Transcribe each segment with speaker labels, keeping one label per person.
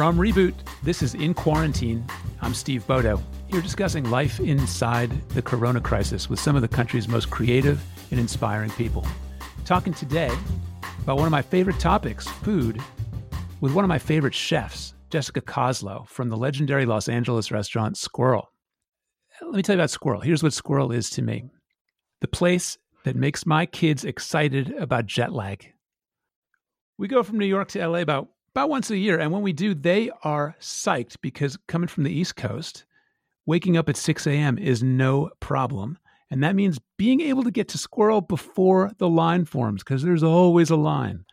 Speaker 1: From Reboot, this is In Quarantine. I'm Steve Bodow, here discussing life inside the corona crisis with some of the country's most creative and inspiring people. Talking today about one of my favorite topics, food, with one of my favorite chefs, Jessica Koslow from the legendary Los Angeles restaurant Sqirl. Let me tell you about Sqirl. Here's what Sqirl is to me the place that makes my kids excited about jet lag. We go from New York to LA about about once a year. And when we do, they are psyched because coming from the East Coast, waking up at 6 a.m. is no problem. And that means being able to get to Sqirl before the line forms because there's always a line.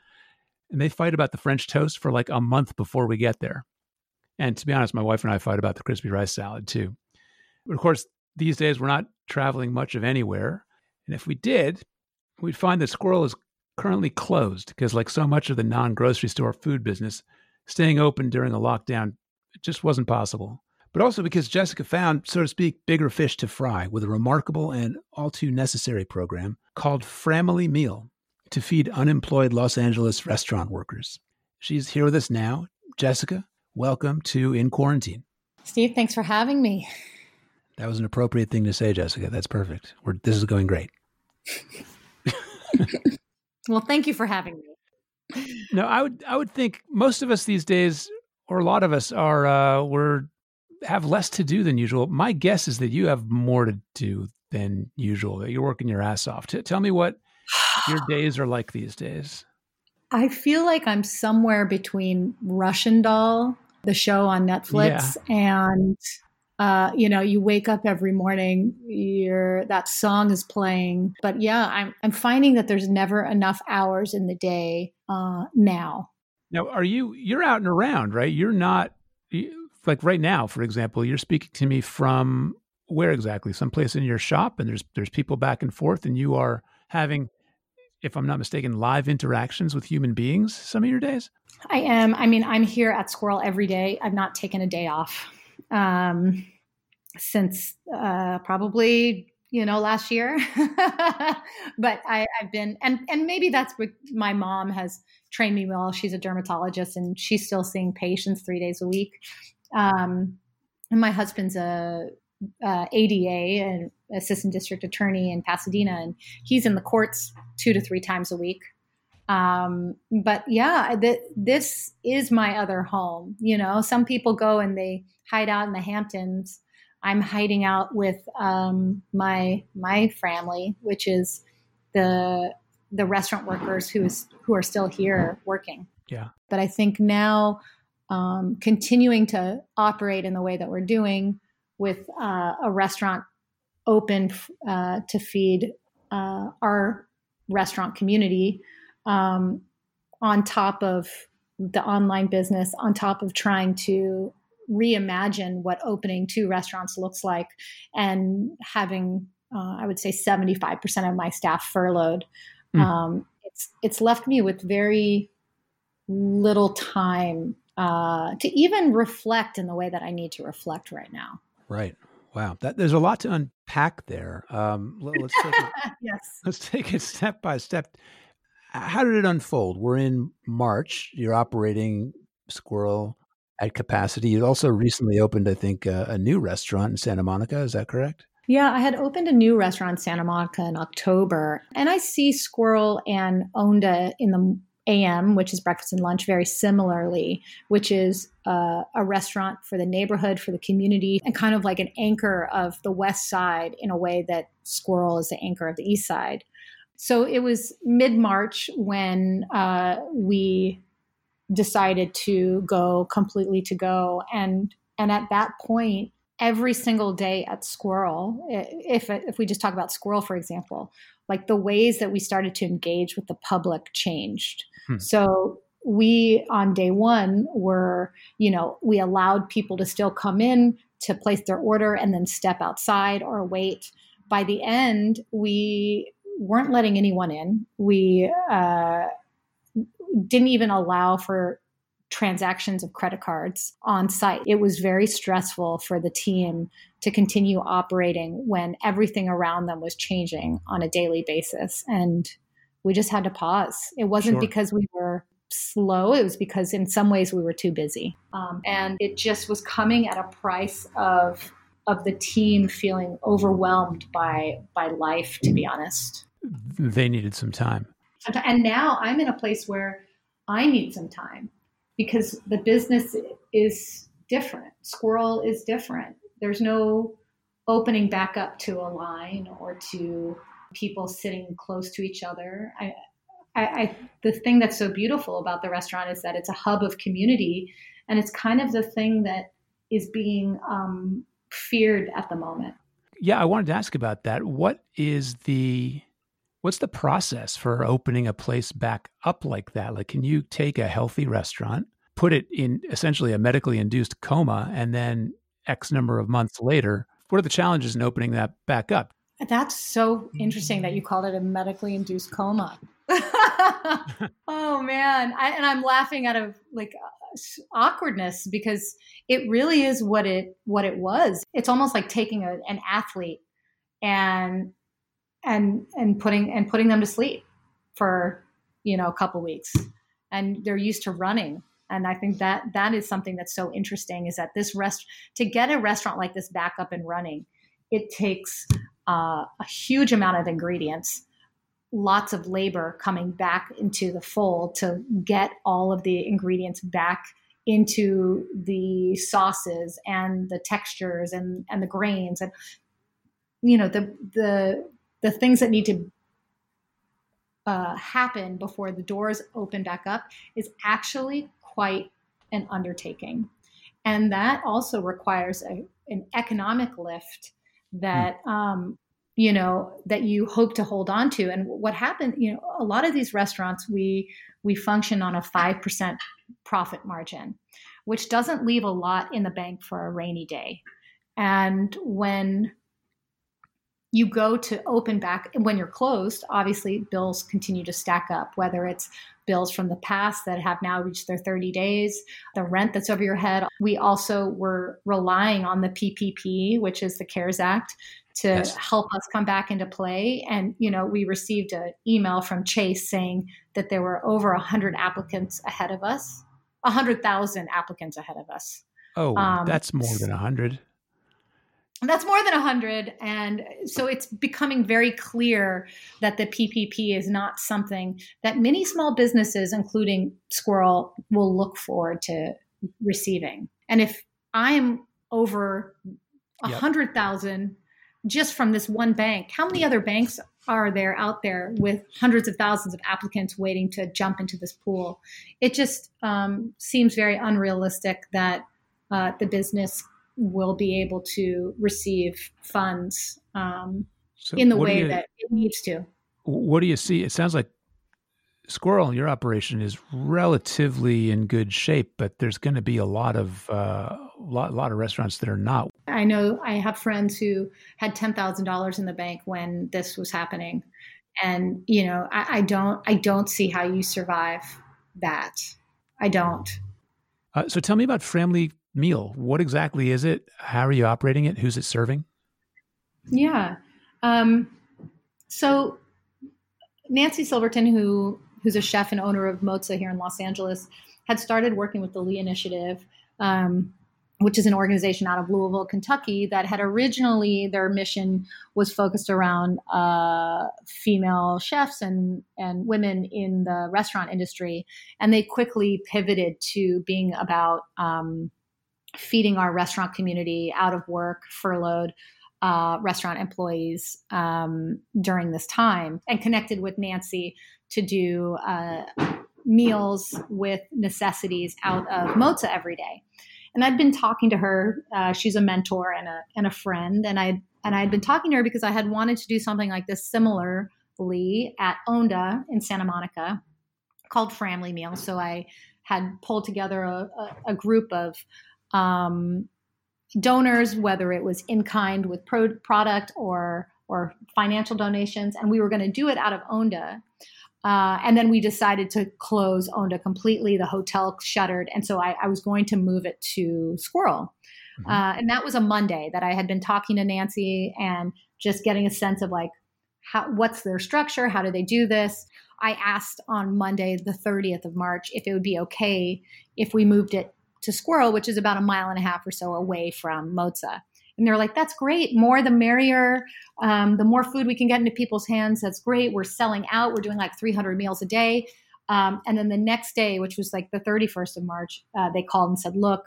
Speaker 1: And they fight about the French toast for like a month before we get there. And to be honest, my wife and I fight about the crispy rice salad too. But of course, these days we're not traveling much of anywhere. And if we did, we'd find that Sqirl is currently closed because, like so much of the non grocery store food business, staying open during a lockdown just wasn't possible. But also because Jessica found, so to speak, bigger fish to fry with a remarkable and all too necessary program called Family Meal to feed unemployed Los Angeles restaurant workers. She's here with us now. Jessica, welcome to In Quarantine.
Speaker 2: Steve, thanks for having me.
Speaker 1: That was an appropriate thing to say, Jessica. That's perfect. We're, this is going great.
Speaker 2: Well, thank you for having me.
Speaker 1: No, I would I would think most of us these days, or a lot of us, are uh, we're have less to do than usual. My guess is that you have more to do than usual. That you're working your ass off. T- tell me what your days are like these days.
Speaker 2: I feel like I'm somewhere between Russian Doll, the show on Netflix, yeah. and uh, you know, you wake up every morning, your that song is playing. But yeah, I'm I'm finding that there's never enough hours in the day uh, now.
Speaker 1: Now, are you you're out and around, right? You're not like right now, for example. You're speaking to me from where exactly? Someplace in your shop, and there's there's people back and forth, and you are having if I'm not mistaken, live interactions with human beings some of your days?
Speaker 2: I am. I mean, I'm here at Sqirl every day. I've not taken a day off um, since uh, probably you know last year. But I, have been and and maybe that's what my mom has trained me well. She's a dermatologist and she's still seeing patients three days a week. Um, and my husband's a, a ada an assistant district attorney in pasadena and he's in the courts two to three times a week um, but yeah th- this is my other home you know some people go and they hide out in the Hamptons. I'm hiding out with um, my my family, which is the the restaurant workers who is who are still here working.
Speaker 1: Yeah.
Speaker 2: But I think now um, continuing to operate in the way that we're doing with uh, a restaurant open uh, to feed uh, our restaurant community um, on top of the online business, on top of trying to reimagine what opening two restaurants looks like and having uh, i would say 75% of my staff furloughed. Mm. um, it's it's left me with very little time uh, to even reflect in the way that i need to reflect right now.
Speaker 1: Right. Wow. That, there's a lot to unpack there. Um, let, us take it
Speaker 2: yes.
Speaker 1: let's take it step by step how did it unfold we're in march you're operating Sqirl at capacity. You also recently opened, I think, a, a new restaurant in Santa Monica. Is that correct?
Speaker 2: Yeah, I had opened a new restaurant in Santa Monica in October, and I see Sqirl and Onda in the AM, which is breakfast and lunch, very similarly, which is uh, a restaurant for the neighborhood, for the community, and kind of like an anchor of the West Side in a way that Sqirl is the anchor of the East Side. So it was mid March when uh, we decided to go completely to go. And and at that point every single day at Sqirl if if we just talk about Sqirl for example like the ways that we started to engage with the public changed. Hmm. so we on day one were you know we allowed people to still come in to place their order and then step outside or wait. By the end we weren't letting anyone in we uh, didn't even allow for transactions of credit cards on site. It was very stressful for the team to continue operating when everything around them was changing on a daily basis. And we just had to pause. It wasn't sure. because we were slow, it was because in some ways we were too busy. Um, and it just was coming at a price of of the team feeling overwhelmed by by life, to be honest.
Speaker 1: They needed some time.
Speaker 2: And now I'm in a place where I need some time because the business is different. Sqirl is different. There's no opening back up to a line or to people sitting close to each other. I, I, I, the thing that's so beautiful about the restaurant is that it's a hub of community, and it's kind of the thing that is being um, feared at the moment.
Speaker 1: Yeah, I wanted to ask about that. What is the what's the process for opening a place back up like that? Like, can you take a healthy restaurant, put it in essentially a medically induced coma, and then X number of months later, what are the challenges in opening that back up?
Speaker 2: That's so interesting that you called it a medically induced coma. oh man, I, and I'm laughing out of like uh, awkwardness because it really is what it what it was. It's almost like taking a, an athlete and and and putting and putting them to sleep for you know a couple weeks, and they're used to running. And I think that that is something that's so interesting is that this rest to get a restaurant like this back up and running, it takes uh, a huge amount of ingredients lots of labor coming back into the fold to get all of the ingredients back into the sauces and the textures and, and the grains and you know the the the things that need to uh, happen before the doors open back up is actually quite an undertaking. And that also requires a, an economic lift that um, you know that you hope to hold on to. And what happened you know a lot of these restaurants we we function on a 5% profit margin which doesn't leave a lot in the bank for a rainy day. And when you go to open back when you're closed obviously bills continue to stack up whether it's bills from the past that have now reached their 30 days the rent that's over your head we also were relying on the ppp which is the cares act to yes. help us come back into play. And, you know, we received an email from Chase saying that there were over 100 applicants ahead of us, 100,000 applicants ahead of us.
Speaker 1: Oh, um, that's more than 100.
Speaker 2: That's more than 100. And so it's becoming very clear that the PPP is not something that many small businesses, including Sqirl, will look forward to receiving. And if I'm over 100,000, yep just from this one bank. How many other banks are there out there with hundreds of thousands of applicants waiting to jump into this pool? It just um, seems very unrealistic that uh, the business will be able to receive funds um, so in the way you, that it needs to.
Speaker 1: What do you see? It sounds like Sqirl, your operation is relatively in good shape, but there's going to be a lot of uh, lot lot of restaurants that are not.
Speaker 2: I know I have friends who had ten thousand dollars in the bank when this was happening, and you know I, I, don't I don't see how you survive that. I don't.
Speaker 1: Uh, so tell me about Family Meal. What exactly is it? How are you operating it? Who's it serving?
Speaker 2: Yeah. Um, so Nancy Silverton, who who's a chef and owner of Mozza here in Los Angeles, had started working with the Lee Initiative, um, which is an organization out of Louisville, Kentucky, that had originally their mission was focused around uh, female chefs and and women in the restaurant industry, and they quickly pivoted to being about um, feeding our restaurant community out of work, furloughed. Uh, restaurant employees um, during this time and connected with Nancy to do uh, meals with necessities out of Mozza every day. And I'd been talking to her. Uh, she's a mentor and a and a friend, and I and I had been talking to her because I had wanted to do something like this similarly at Onda in Santa Monica, called Family Meal. So I had pulled together a, a, a group of um, donors, whether it was in kind with pro- product or or financial donations, and we were going to do it out of Onda. Uh, and then we decided to close Onda completely. The hotel shuttered. And so I, I was going to move it to Sqirl. Mm-hmm. Uh, and that was a Monday that I had been talking to Nancy and just getting a sense of like, how, what's their structure? How do they do this? I asked on Monday, the 30th of March, if it would be okay if we moved it to Sqirl, which is about a mile and a half or so away from Mozza. And they're like, that's great. More the merrier. Um, the more food we can get into people's hands, that's great. We're selling out. We're doing like 300 meals a day. Um, and then the next day, which was like the 31st of March, uh, they called and said, look,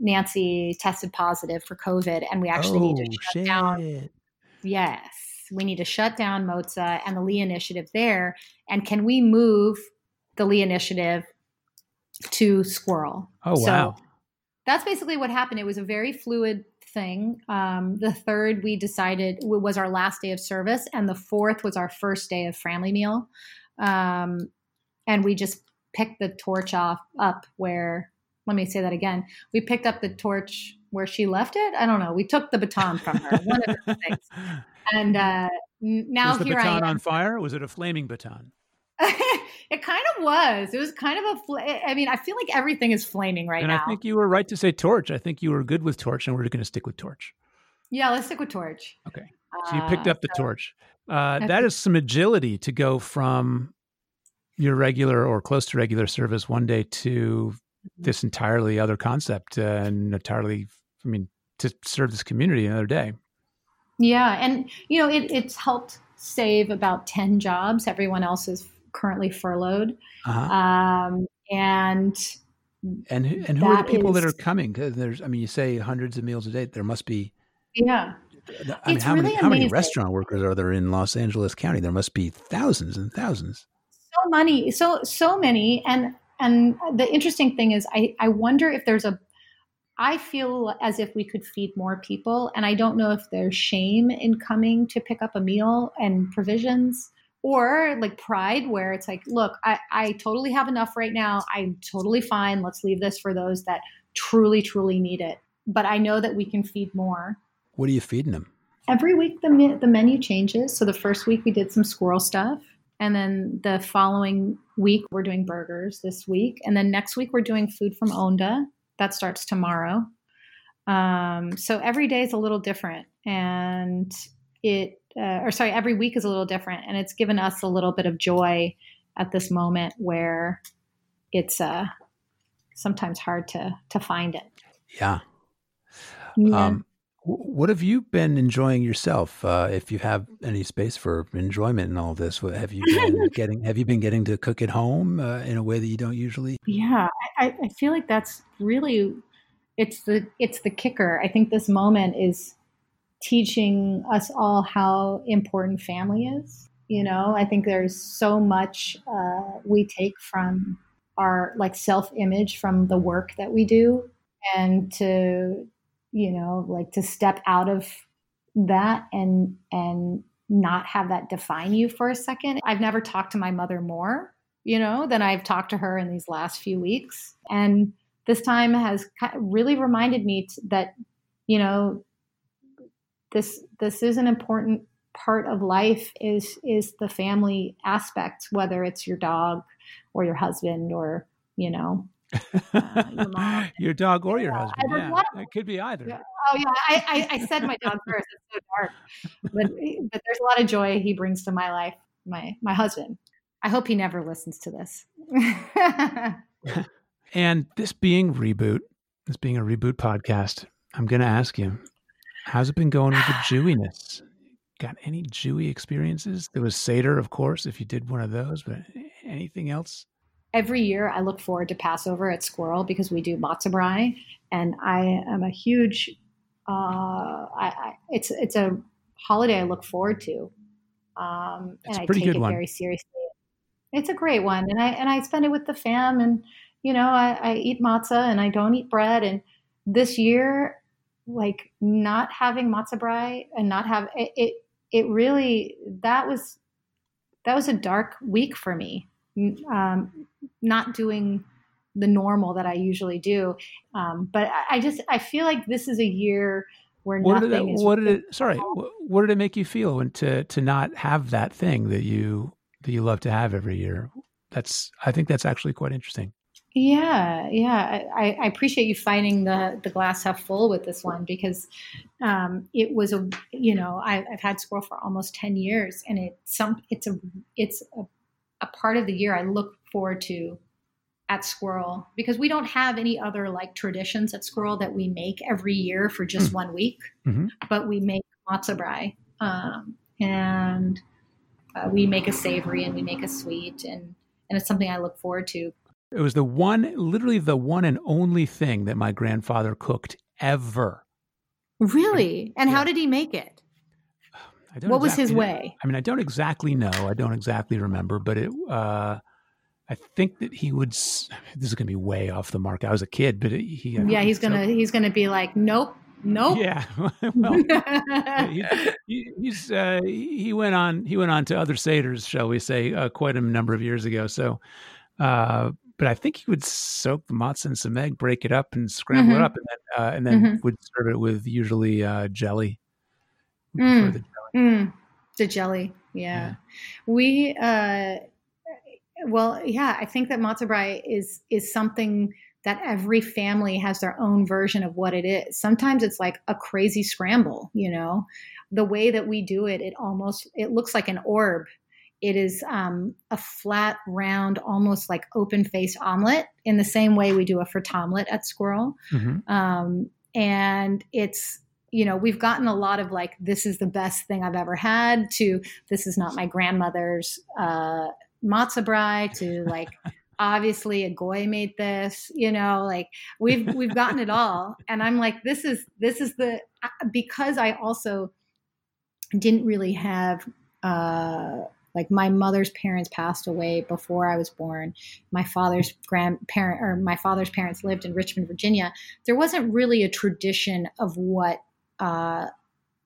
Speaker 2: Nancy tested positive for COVID, and we actually oh, need to oh, shut shit. down. Yes, we need to shut down Mozza and the Lee Initiative there. And can we move the Lee Initiative to Sqirl?
Speaker 1: Oh, so wow.
Speaker 2: That's basically what happened. It was a very fluid thing. Um, the third, we decided was our last day of service, and the fourth was our first day of family meal. Um, and we just picked the torch off up where. Let me say that again. We picked up the torch where she left it. I don't know. We took the baton from her. One of the things. And uh, now
Speaker 1: was the
Speaker 2: here
Speaker 1: baton
Speaker 2: I am.
Speaker 1: on fire. was it a flaming baton?
Speaker 2: it kind of was. It was kind of a. Fl- I mean, I feel like everything is flaming right
Speaker 1: and
Speaker 2: now.
Speaker 1: And I think you were right to say torch. I think you were good with torch, and we're going to stick with torch.
Speaker 2: Yeah, let's stick with torch.
Speaker 1: Okay. So you picked uh, up the so, torch. Uh, that is some agility to go from your regular or close to regular service one day to mm-hmm. this entirely other concept uh, and entirely, I mean, to serve this community another day.
Speaker 2: Yeah, and you know, it, it's helped save about ten jobs. Everyone else is currently furloughed. Uh-huh. Um, and
Speaker 1: and and who are the people is, that are coming? Because there's, I mean, you say hundreds of meals a day. There must be.
Speaker 2: Yeah.
Speaker 1: I mean, how really many how many restaurant workers are there in Los Angeles County? There must be thousands and thousands.
Speaker 2: So many, so so many, and and the interesting thing is, I I wonder if there's a. I feel as if we could feed more people, and I don't know if there's shame in coming to pick up a meal and provisions or like pride where it's like look I, I totally have enough right now. I'm totally fine. Let's leave this for those that truly truly need it. But i know that we can feed more.
Speaker 1: What are you feeding them?
Speaker 2: Every week the, the menu changes. So the first week we did some Sqirl stuff and then the following week we're doing burgers this week and then next week we're doing food from onda. That starts tomorrow. Um, so every day is a little different and it uh, or sorry, every week is a little different, and it's given us a little bit of joy at this moment where it's uh, sometimes hard to to find it.
Speaker 1: Yeah. yeah. Um, what have you been enjoying yourself? Uh, if you have any space for enjoyment in all this, have you been getting? Have you been getting to cook at home uh, in a way that you don't usually?
Speaker 2: Yeah, I, I feel like that's really it's the it's the kicker. I think this moment is teaching us all how important family is. You know, I think there's so much uh, we take from our like self image from the work that we do, and to you know like to step out of that and and not have that define you for a second. I've never talked to my mother more, you know, than I've talked to her in these last few weeks, and this time has really reminded me that you know this this is an important part of life is is the family aspect whether it's your dog or your husband or you know
Speaker 1: uh, your, your, dog or your husband yeah, it could be either.
Speaker 2: Yeah. oh yeah I, I, I said my dog first it's so dark. But but there's a lot of joy he brings to my life my my husband. I hope he never listens to this.
Speaker 1: And this being reboot this being a reboot podcast i'm going to ask you How's it been going with the Jewiness? Got any Jewy experiences? There was Seder, of course, if you did one of those, but anything else?
Speaker 2: Every year, I look forward to Passover at Sqirl because we do matzah brei, and I am a huge. Uh, I, I, it's it's a holiday I look forward to, um, and I take it one. very seriously. It's a great one, and I and I spend it with the fam, and you know I, I eat matzah and I don't eat bread, and this year like not having matzah brei and not have it, it, it really that was that was a dark week for me um, not doing the normal that I usually do. Um, but I, I, just I feel like this is a year where what nothing
Speaker 1: did it,
Speaker 2: is.
Speaker 1: What did it? Sorry, what did it make you feel when to to not have that thing that you that you love to have every year? That's I think that's actually quite interesting.
Speaker 2: Yeah, yeah. I, I, appreciate you finding the the glass half full with this one because um, it was a you know I, have had Sqirl for almost ten years and it's some it's a it's a, a part of the year I look forward to at Sqirl because we don't have any other like traditions at Sqirl that we make every year for just mm-hmm. one week, mm-hmm. but we make matzo brei um, and uh, we make a savory and we make a sweet and and it's something I look forward to
Speaker 1: it was the one, literally the one and only thing that my grandfather cooked ever.
Speaker 2: Really? And yeah. how did he make it? what exactly was his way?
Speaker 1: I mean, I don't exactly know. I don't exactly remember, but it. Uh, I think that he would. This is going to be way off the mark. I was a kid, but it, he.
Speaker 2: Yeah, he's gonna. So, he's gonna be like, nope, nope.
Speaker 1: Yeah. well, he, he, he's uh, he went on. He went on to other seders, shall we say, uh, quite a number of years ago. So, uh, but I think he would soak the matzah in some egg, break it up, and scramble mm-hmm. it up, and then, uh, and then mm-hmm. would serve it with usually uh, jelly.
Speaker 2: Mm. The jelly. Mm. the jelly. Yeah. yeah. We, uh, well, yeah, I think that matzah brei is is something that every family has their own version of what it is. Sometimes it's like a crazy scramble, you know. The way that we do it, it almost it looks like an orb it is um, a flat, round, almost like open faced omelet in the same way we do a frit omelet at Sqirl. Mm-hmm. Um, and it's, you know, we've gotten a lot of like, this is the best thing I've ever had to this is not my grandmother's uh, matzah brei to like, obviously a goy made this you know like we've we've gotten it all and i'm like this is this is the because i also didn't really have uh like my mother's parents passed away before I was born. My father's grandparent or my father's parents lived in Richmond, Virginia. There wasn't really a tradition of what uh,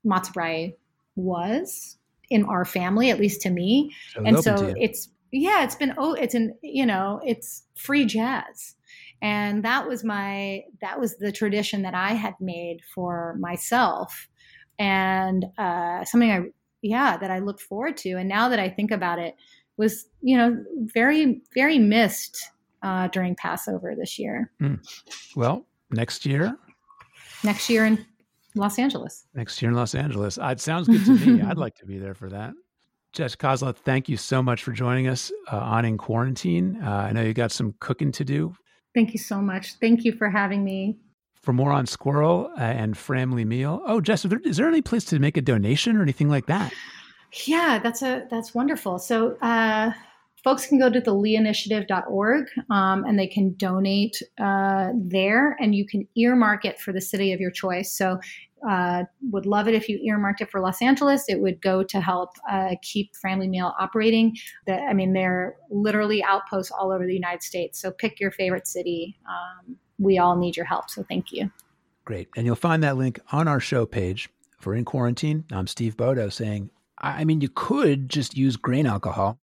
Speaker 2: matzah was in our family, at least to me. And so it's yeah, it's been oh, it's an you know, it's free jazz. And that was my that was the tradition that I had made for myself, and uh, something I yeah that i looked forward to and now that i think about it was you know very very missed uh, during passover this year mm.
Speaker 1: well next year
Speaker 2: next year in los angeles
Speaker 1: next year in los angeles uh, it sounds good to me i'd like to be there for that Jess Koslow, thank you so much for joining us uh, on In Quarantine. Uh, I know you got some cooking to do.
Speaker 2: Thank you so much. Thank you for having me
Speaker 1: for more on Sqirl uh, and Family Meal. Oh, Jess, is there, is there any place to make a donation or anything like that?
Speaker 2: Yeah, that's a that's wonderful. So uh, folks can go to the leeinitiative.org um, and they can donate uh, there, and you can earmark it for the city of your choice. So uh, would love it if you earmarked it for Los Angeles. It would go to help uh, keep Family Meal operating. The, I mean, they're literally outposts all over the United States. So pick your favorite city. Um, we all need your help. So thank you.
Speaker 1: Great. And you'll find that link on our show page for In Quarantine. I'm Steve Bodow saying, I mean, you could just use grain alcohol